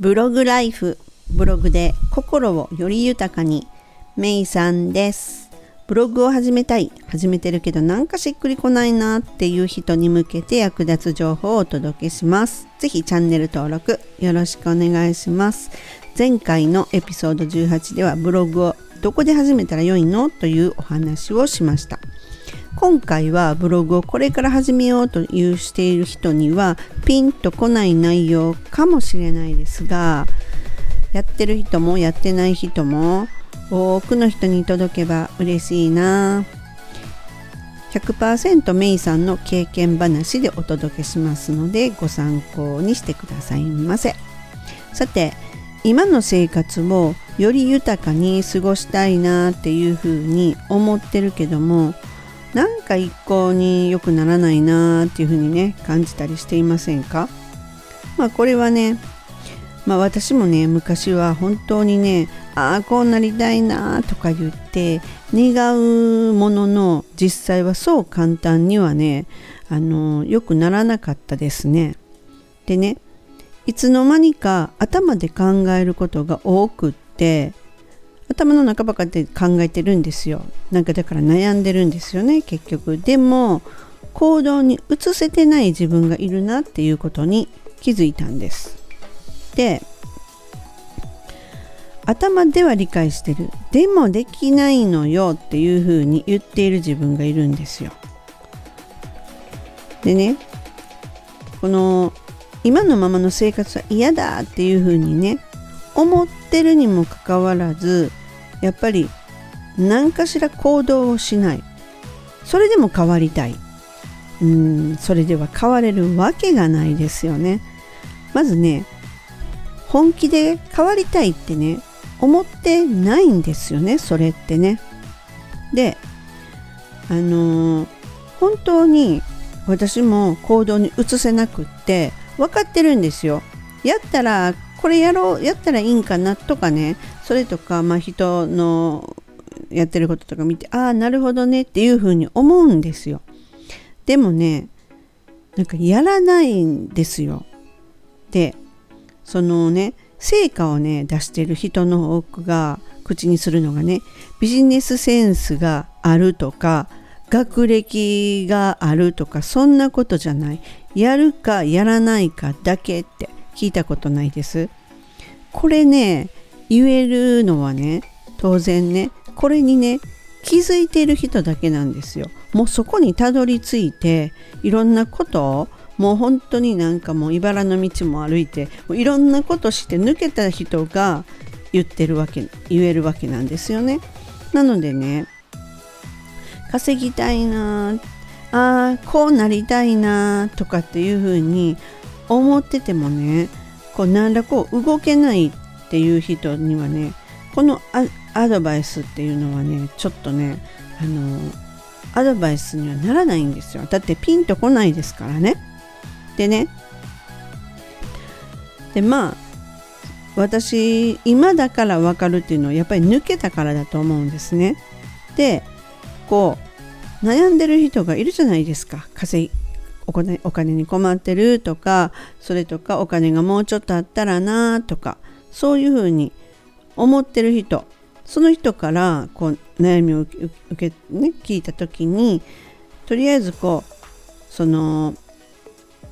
ブログライフブログで心をより豊かに。メイさんです。ブログを始めたい。始めてるけどなんかしっくりこないなっていう人に向けて役立つ情報をお届けします。ぜひチャンネル登録よろしくお願いします。前回のエピソード18ではブログをどこで始めたらよいの？というお話をしました。今回はブログをこれから始めようというしている人にはピンとこない内容かもしれないですがやってる人もやってない人も多くの人に届けば嬉しいな。100%メイさんの経験話でお届けしますのでご参考にしてくださいませ。さて今の生活をより豊かに過ごしたいなっていうふうに思ってるけどもなんか一向に良くならないなっていうふうにね感じたりしていませんか？まあこれはねまあ私もね昔は本当にねああこうなりたいなとか言って願うものの実際はそう簡単にはねあの良くならなかったですね。でねいつの間にか頭で考えることが多くって頭の中ばかで考えてるんですよ。なんかだから悩んでるんですよね結局。でも行動に移せてない自分がいるなっていうことに気づいたんです。で頭では理解してる。でもできないのよっていうふうに言っている自分がいるんですよ。でねこの今のままの生活は嫌だっていうふうにね思ってるにもかかわらずやっぱり何かしら行動をしない。それでも変わりたい。うんそれでは変われるわけがないですよね。まずね本気で変わりたいってね思ってないんですよねそれってね。であのー、本当に私も行動に移せなくって分かってるんですよ。やったらこれやろうやったらいいんかなとかね。それとか、まあ、人のやってることとか見てああなるほどねっていうふうに思うんですよ。でもねなんかやらないんですよ。でそのね成果をね出してる人の多くが口にするのがねビジネスセンスがあるとか学歴があるとかそんなことじゃない。やるかやらないかだけって。聞いたことないです。これね言えるのはね当然ねこれにね気づいている人だけなんですよ。もうそこにたどり着いていろんなことをもう本当になんかもう茨の道も歩いてもういろんなことして抜けた人が言ってるわけ言えるわけなんですよね。なのでね稼ぎたいなあこうなりたいなとかっていうふうに思っててもねこう何らこう動けないっていう人にはねこのアドバイスっていうのはねちょっとねあのアドバイスにはならないんですよ。だってピンとこないですからね。でねでまあ私今だから分かるっていうのはやっぱり抜けたからだと思うんですね。でこう悩んでる人がいるじゃないですか。稼お金お金に困ってるとかそれとかお金がもうちょっとあったらなとかそういうふうに思ってる人その人からこう悩みを受け、ね、聞いた時にとりあえずこうその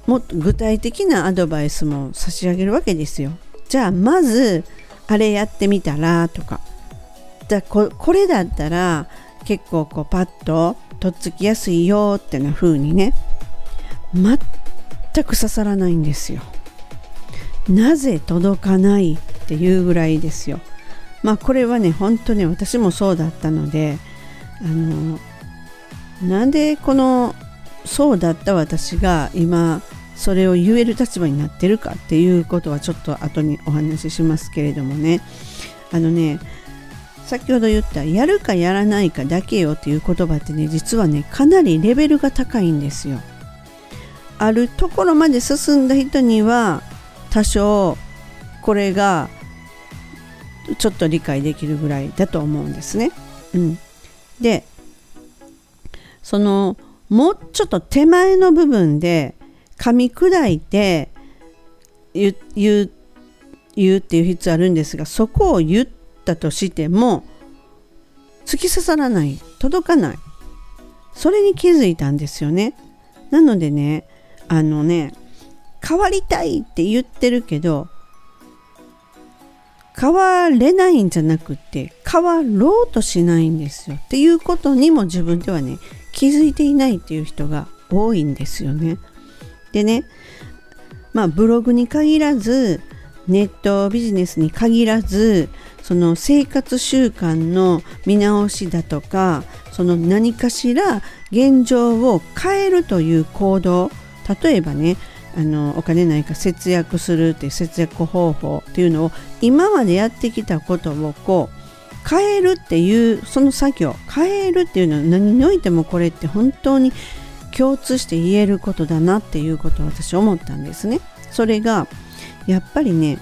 もっと具体的なアドバイスも差し上げるわけですよ。じゃあまずあれやってみたらとかだここれだったら結構こうパッととっつきやすいよってな風にね全く刺さらないんですよ。なぜ届かないっていうぐらいですよ。まあこれはね本当に私もそうだったのであのなんでこのそうだった私が今それを言える立場になってるかっていうことはちょっと後にお話ししますけれどもねあのね先ほど言ったやるかやらないかだけよっていう言葉ってね実はねかなりレベルが高いんですよ。あるところまで進んだ人には多少これがちょっと理解できるぐらいだと思うんですね。うん、でそのもうちょっと手前の部分で噛み砕いて言言うっていう必要あるんですがそこを言ったとしても突き刺さらない届かない。それに気づいたんですよね。なのでねあのね変わりたいって言ってるけど変われないんじゃなくて変わろうとしないんですよっていうことにも自分ではね気づいていないっていう人が多いんですよね。でねまあブログに限らずネットビジネスに限らずその生活習慣の見直しだとかその何かしら現状を変えるという行動例えばねあのお金ないか節約するっていう節約方法っていうのを今までやってきたことをこう変えるっていうその作業変えるっていうのは何においてもこれって本当に共通して言えることだなっていうことを私思ったんですね。それがやっぱりね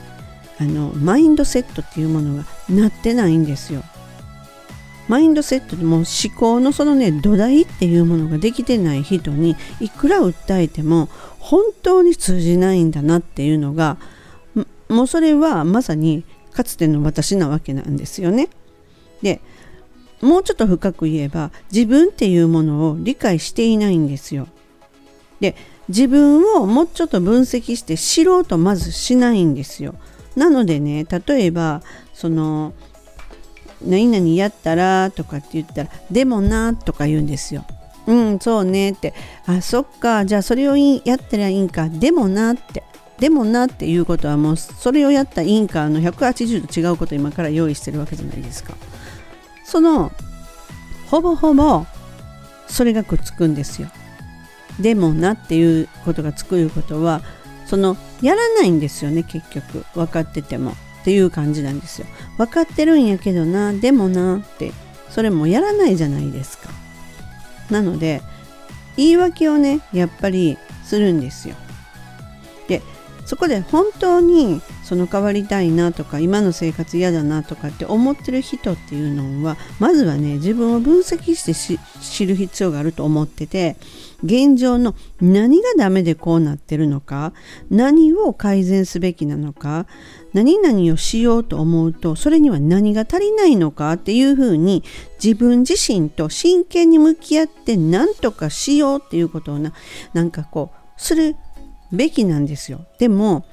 あのマインドセットっていうものがなってないんですよ。マインドセットでも思考のそのね土台っていうものができてない人にいくら訴えても本当に通じないんだなっていうのがもうそれはまさにかつての私なわけなんですよね。でもうちょっと深く言えば自分っていうものを理解していないんですよ。で自分をもうちょっと分析して知ろうとまずしないんですよ。なのでね例えばその何々やったらとかって言ったらでもなとか言うんですよ。うんそうねって。あそっか。じゃあそれをやったらいいんか。でもなって。でもなっていうことはもうそれをやったインカーの180度違うことを今から用意してるわけじゃないですか。そのほぼほぼそれがくっつくんですよ。でもなっていうことがつくいうことはそのやらないんですよね結局。分かってても。っていう感じなんですよ。分かってるんやけどなでもなって。それもやらないじゃないですか。なので言い訳をねやっぱりするんですよ。そこで本当にその変わりたいなとか今の生活嫌だなとかって思ってる人っていうのはまずはね自分を分析して知る必要があると思ってて現状の何がダメでこうなってるのか何を改善すべきなのか何々をしようと思うとそれには何が足りないのかっていうふうに自分自身と真剣に向き合って何とかしようっていうことをななんかこうするべきなんですよでも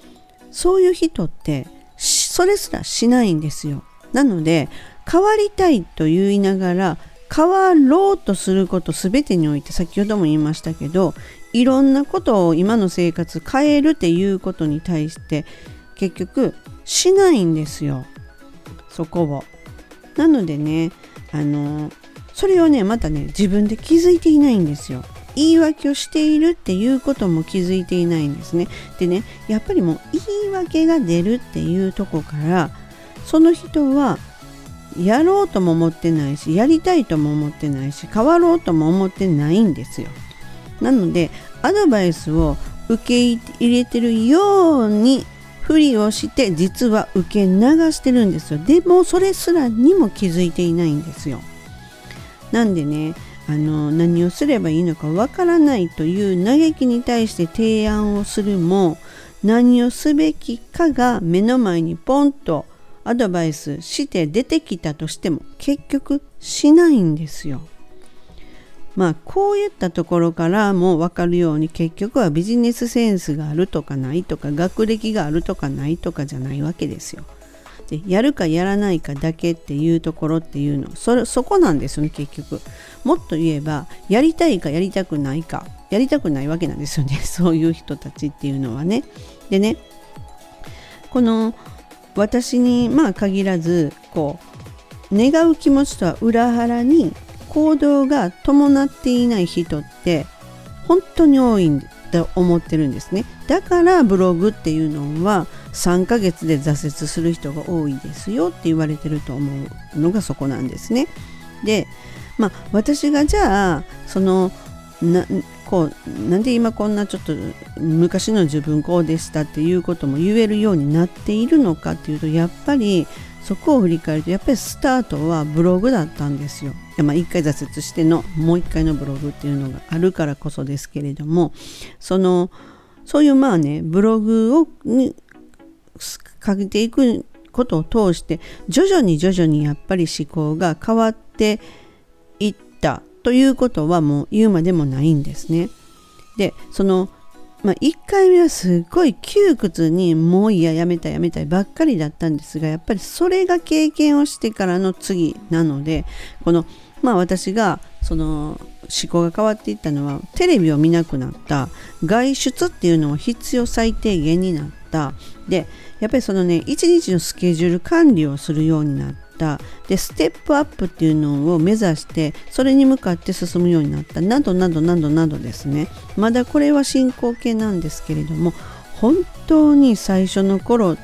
そういう人ってそれすらしないんですよなので変わりたいと言いながら変わろうとすること全てにおいて先ほども言いましたけどいろんなことを今の生活変えるっていうことに対して結局しないんですよそこを。なのでねあのそれをねまたね自分で気づいていないんですよ。言い訳をしているっていうことも気づいていないんですね。でねやっぱりもう言い訳が出るっていうとこからその人はやろうとも思ってないしやりたいとも思ってないし変わろうとも思ってないんですよ。なのでアドバイスを受け入れてるようにふりをして実は受け流してるんですよ。でもそれすらにも気づいていないんですよ。なんでねあの何をすればいいのかわからないという嘆きに対して提案をするも何をすべきかが目の前にポンとアドバイスして出てきたとしても結局しないんですよ。まあこういったところからも分かるように結局はビジネスセンスがあるとかないとか学歴があるとかないとかじゃないわけですよ。でやるかやらないかだけっていうところっていうの。それそこなんですよね結局。もっと言えばやりたいかやりたくないか。やりたくないわけなんですよね。そういう人たちっていうのはね。でねこの私にまあ限らずこう願う気持ちとは裏腹に行動が伴っていない人って本当に多いんだと思ってるんですね。だからブログっていうのは3ヶ月で挫折する人が多いですよって言われてると思うのがそこなんですね。でまあ私がじゃあそのなこうなんで今こんなちょっと昔の自分こうでしたっていうことも言えるようになっているのかっていうとやっぱりそこを振り返るとやっぱりスタートはブログだったんですよ。まあ、1回挫折してのもう1回のブログっていうのがあるからこそですけれどもそのそういうまあねブログをかけていくことを通して徐々に徐々にやっぱり思考が変わっていったということはもう言うまでもないんですね。でそのまあ、1回目はすっごい窮屈にもういややめたやめたいばっかりだったんですがやっぱりそれが経験をしてからの次なのでこのまあ私がその思考が変わっていったのはテレビを見なくなった外出っていうのは必要最低限になったでやっぱりそのね一日のスケジュール管理をするようになった。でステップアップっていうのを目指してそれに向かって進むようになった。などなどなどなどですね。まだこれは進行形なんですけれども本当に最初の頃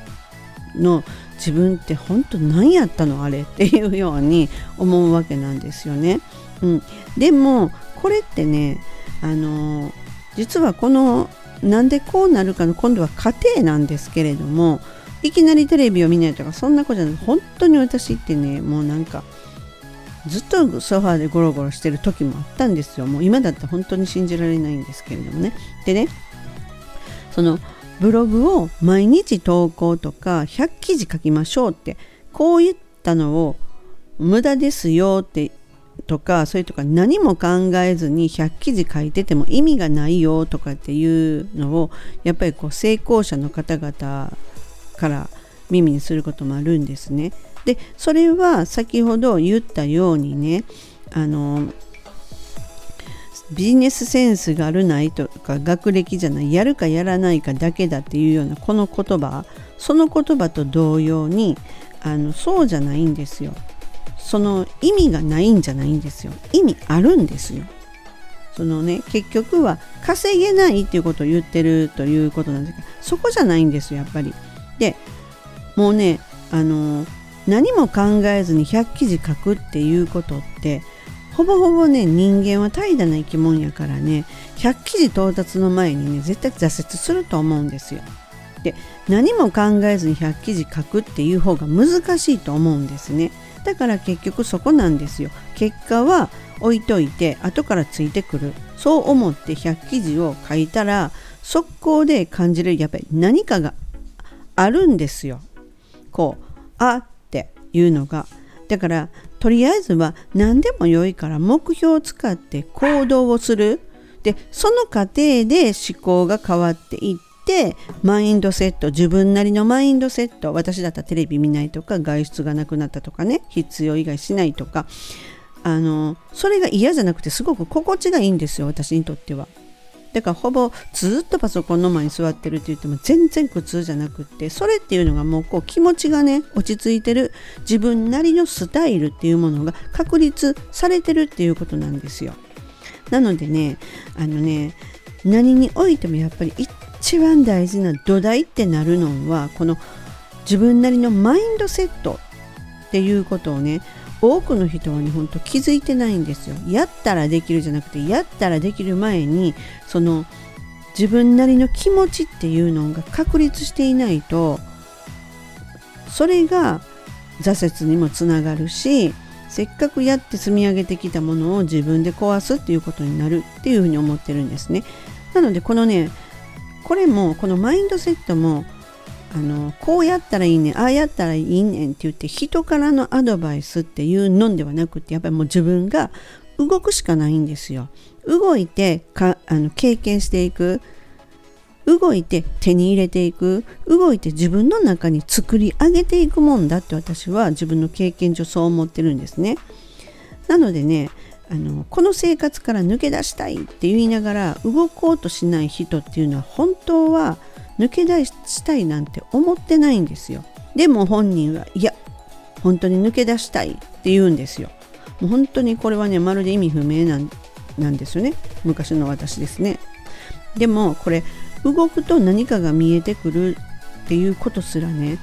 の自分って本当何やったのあれっていうように思うわけなんですよね。うん、でもこれってねあの実はこのなんでこうなるかの今度は家庭なんですけれどもいきなりテレビを見ないとかそんなことじゃない。本当に私ってねもうなんかずっとソファーでゴロゴロしてる時もあったんですよ。もう今だったら本当に信じられないんですけれどもね。でねそのブログを毎日投稿とか100記事書きましょうってこういったのを無駄ですよってとかそれとか何も考えずに100記事書いてても意味がないよとかっていうのをやっぱりこう成功者の方々から耳にすることもあるんですね。でそれは先ほど言ったようにねあのビジネスセンスがあるないとか学歴じゃないやるかやらないかだけだっていうようなこの言葉その言葉と同様にあのそうじゃないんですよ。その意味がないんじゃないんですよ。意味あるんですよ。そのね結局は稼げないっていうことを言ってるということなんですがそこじゃないんですよやっぱり。でもうねあの何も考えずに100記事書くっていうことってほぼほぼね人間は怠惰な生き物やからね100記事到達の前にね絶対挫折すると思うんですよ。で何も考えずに100記事書くっていう方が難しいと思うんですね。だから結局そこなんですよ。結果は置いといて後からついてくる。そう思って100記事を書いたら速攻で感じるやっぱり何かがあるんですよ。こうあっていうのが。だからとりあえずは何でも良いから目標を使って行動をする。でその過程で思考が変わっていっててマインドセット自分なりのマインドセット私だったらテレビ見ないとか外出がなくなったとかね必要以外しないとかあのそれが嫌じゃなくてすごく心地がいいんですよ私にとっては。だからほぼずっとパソコンの前に座ってるって言っても全然苦痛じゃなくってそれっていうのがもうこう気持ちがね落ち着いてる自分なりのスタイルっていうものが確立されてるっていうことなんですよ。なのでねあのね何においてもやっぱり一一番大事な土台ってなるのはこの自分なりのマインドセットっていうことをね多くの人はねほんと気づいてないんですよ。やったらできるじゃなくてやったらできる前にその自分なりの気持ちっていうのが確立していないとそれが挫折にもつながるしせっかくやって積み上げてきたものを自分で壊すっていうことになるっていうふうに思ってるんですね。なのでこのねこれもこのマインドセットもあのこうやったらいいねああやったらいいねんって言って人からのアドバイスっていうのではなくてやっぱりもう自分が動くしかないんですよ。動いてかあの経験していく動いて手に入れていく動いて自分の中に作り上げていくもんだって私は自分の経験上そう思ってるんですね。なのでねあのこの生活から抜け出したいって言いながら動こうとしない人っていうのは本当は抜け出したいなんて思ってないんですよ。でも本人はいや本当に抜け出したいって言うんですよ。もう本当にこれはねまるで意味不明なんなんですよね。昔の私ですね。でもこれ動くと何かが見えてくるっていうことすらね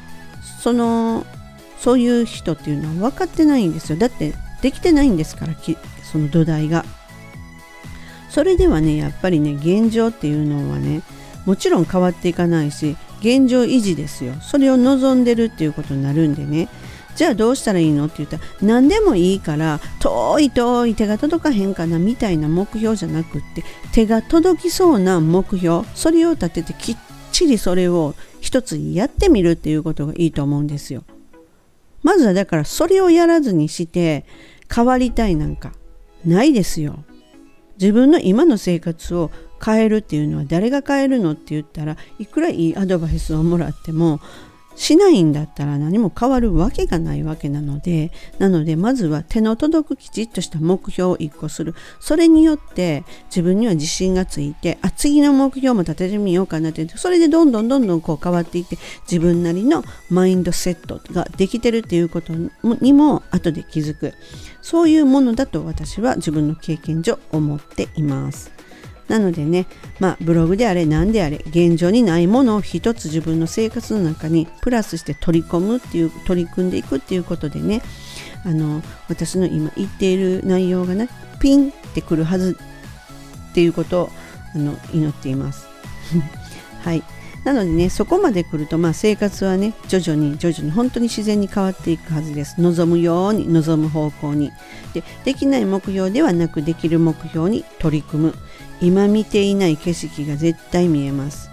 そのそういう人っていうのは分かってないんですよ。だってできてないんですからその土台が。それではねやっぱりね現状っていうのはねもちろん変わっていかないし現状維持ですよ。それを望んでるっていうことになるんでね。じゃあどうしたらいいのって言ったら何でもいいから遠い遠い手が届かへんかなみたいな目標じゃなくって手が届きそうな目標それを立ててきっちりそれを一つやってみるっていうことがいいと思うんですよ。まずはだからそれをやらずにして変わりたいなんかないですよ。自分の今の生活を変えるっていうのは誰が変えるのって言ったらいくらいいアドバイスをもらってもしないんだったら何も変わるわけがないわけなのでなのでまずは手の届くきちっとした目標を1個するそれによって自分には自信がついてあ次の目標も立ててみようかなってそれでどんどんどんどんこう変わっていって自分なりのマインドセットができてるっていうことにも後で気づくそういうものだと私は自分の経験上思っています。なのでね、まあ、ブログであれ何であれ現状にないものを一つ自分の生活の中にプラスして取り込むっていう取り組んでいくっていうことでねあの私の今言っている内容がねピンってくるはずっていうことをあの祈っています。はい。なのでねそこまで来ると、まあ、生活はね徐々に徐々に本当に自然に変わっていくはずです。望むように望む方向に。でできない目標ではなくできる目標に取り組む。今見ていない景色が絶対見えます。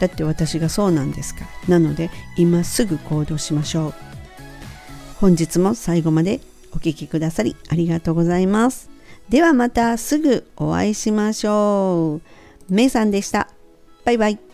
だって私がそうなんですから。なので今すぐ行動しましょう。本日も最後までお聴きくださりありがとうございます。ではまたすぐお会いしましょう。めいさんでした。バイバイ。